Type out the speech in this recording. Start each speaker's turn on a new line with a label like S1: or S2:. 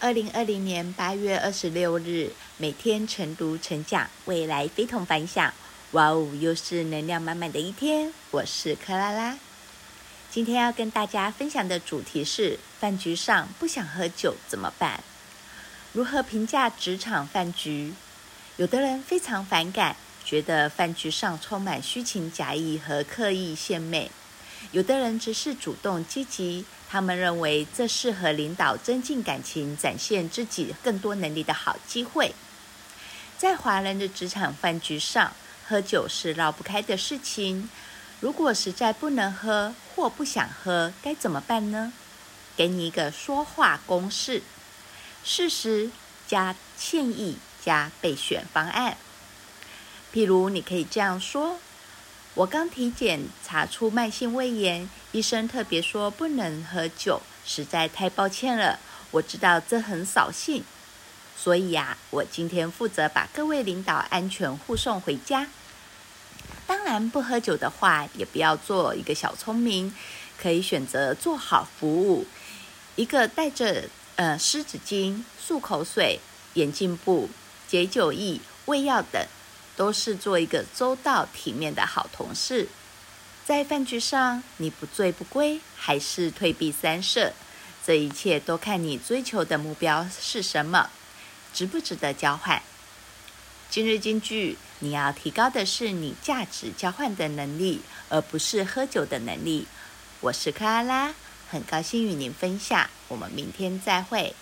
S1: 二零二零年八月二十六日，每天晨读晨讲，未来非同凡响。哇哦，又是能量满满的一天。我是克拉拉，今天要跟大家分享的主题是：饭局上不想喝酒怎么办？如何评价职场饭局？有的人非常反感，觉得饭局上充满虚情假意和刻意献媚；有的人则是主动积极。他们认为这适合领导增进感情、展现自己更多能力的好机会。在华人的职场饭局上，喝酒是绕不开的事情。如果实在不能喝或不想喝，该怎么办呢？给你一个说话公式：事实加歉意加备选方案。譬如，你可以这样说。我刚体检查出慢性胃炎，医生特别说不能喝酒，实在太抱歉了。我知道这很扫兴，所以呀，我今天负责把各位领导安全护送回家。当然，不喝酒的话，也不要做一个小聪明，可以选择做好服务，一个带着呃湿纸巾、漱口水、眼镜布、解酒液、胃药等。都是做一个周到体面的好同事，在饭局上你不醉不归，还是退避三舍，这一切都看你追求的目标是什么，值不值得交换。今日金句，你要提高的是你价值交换的能力，而不是喝酒的能力。我是克拉拉，很高兴与您分享，我们明天再会。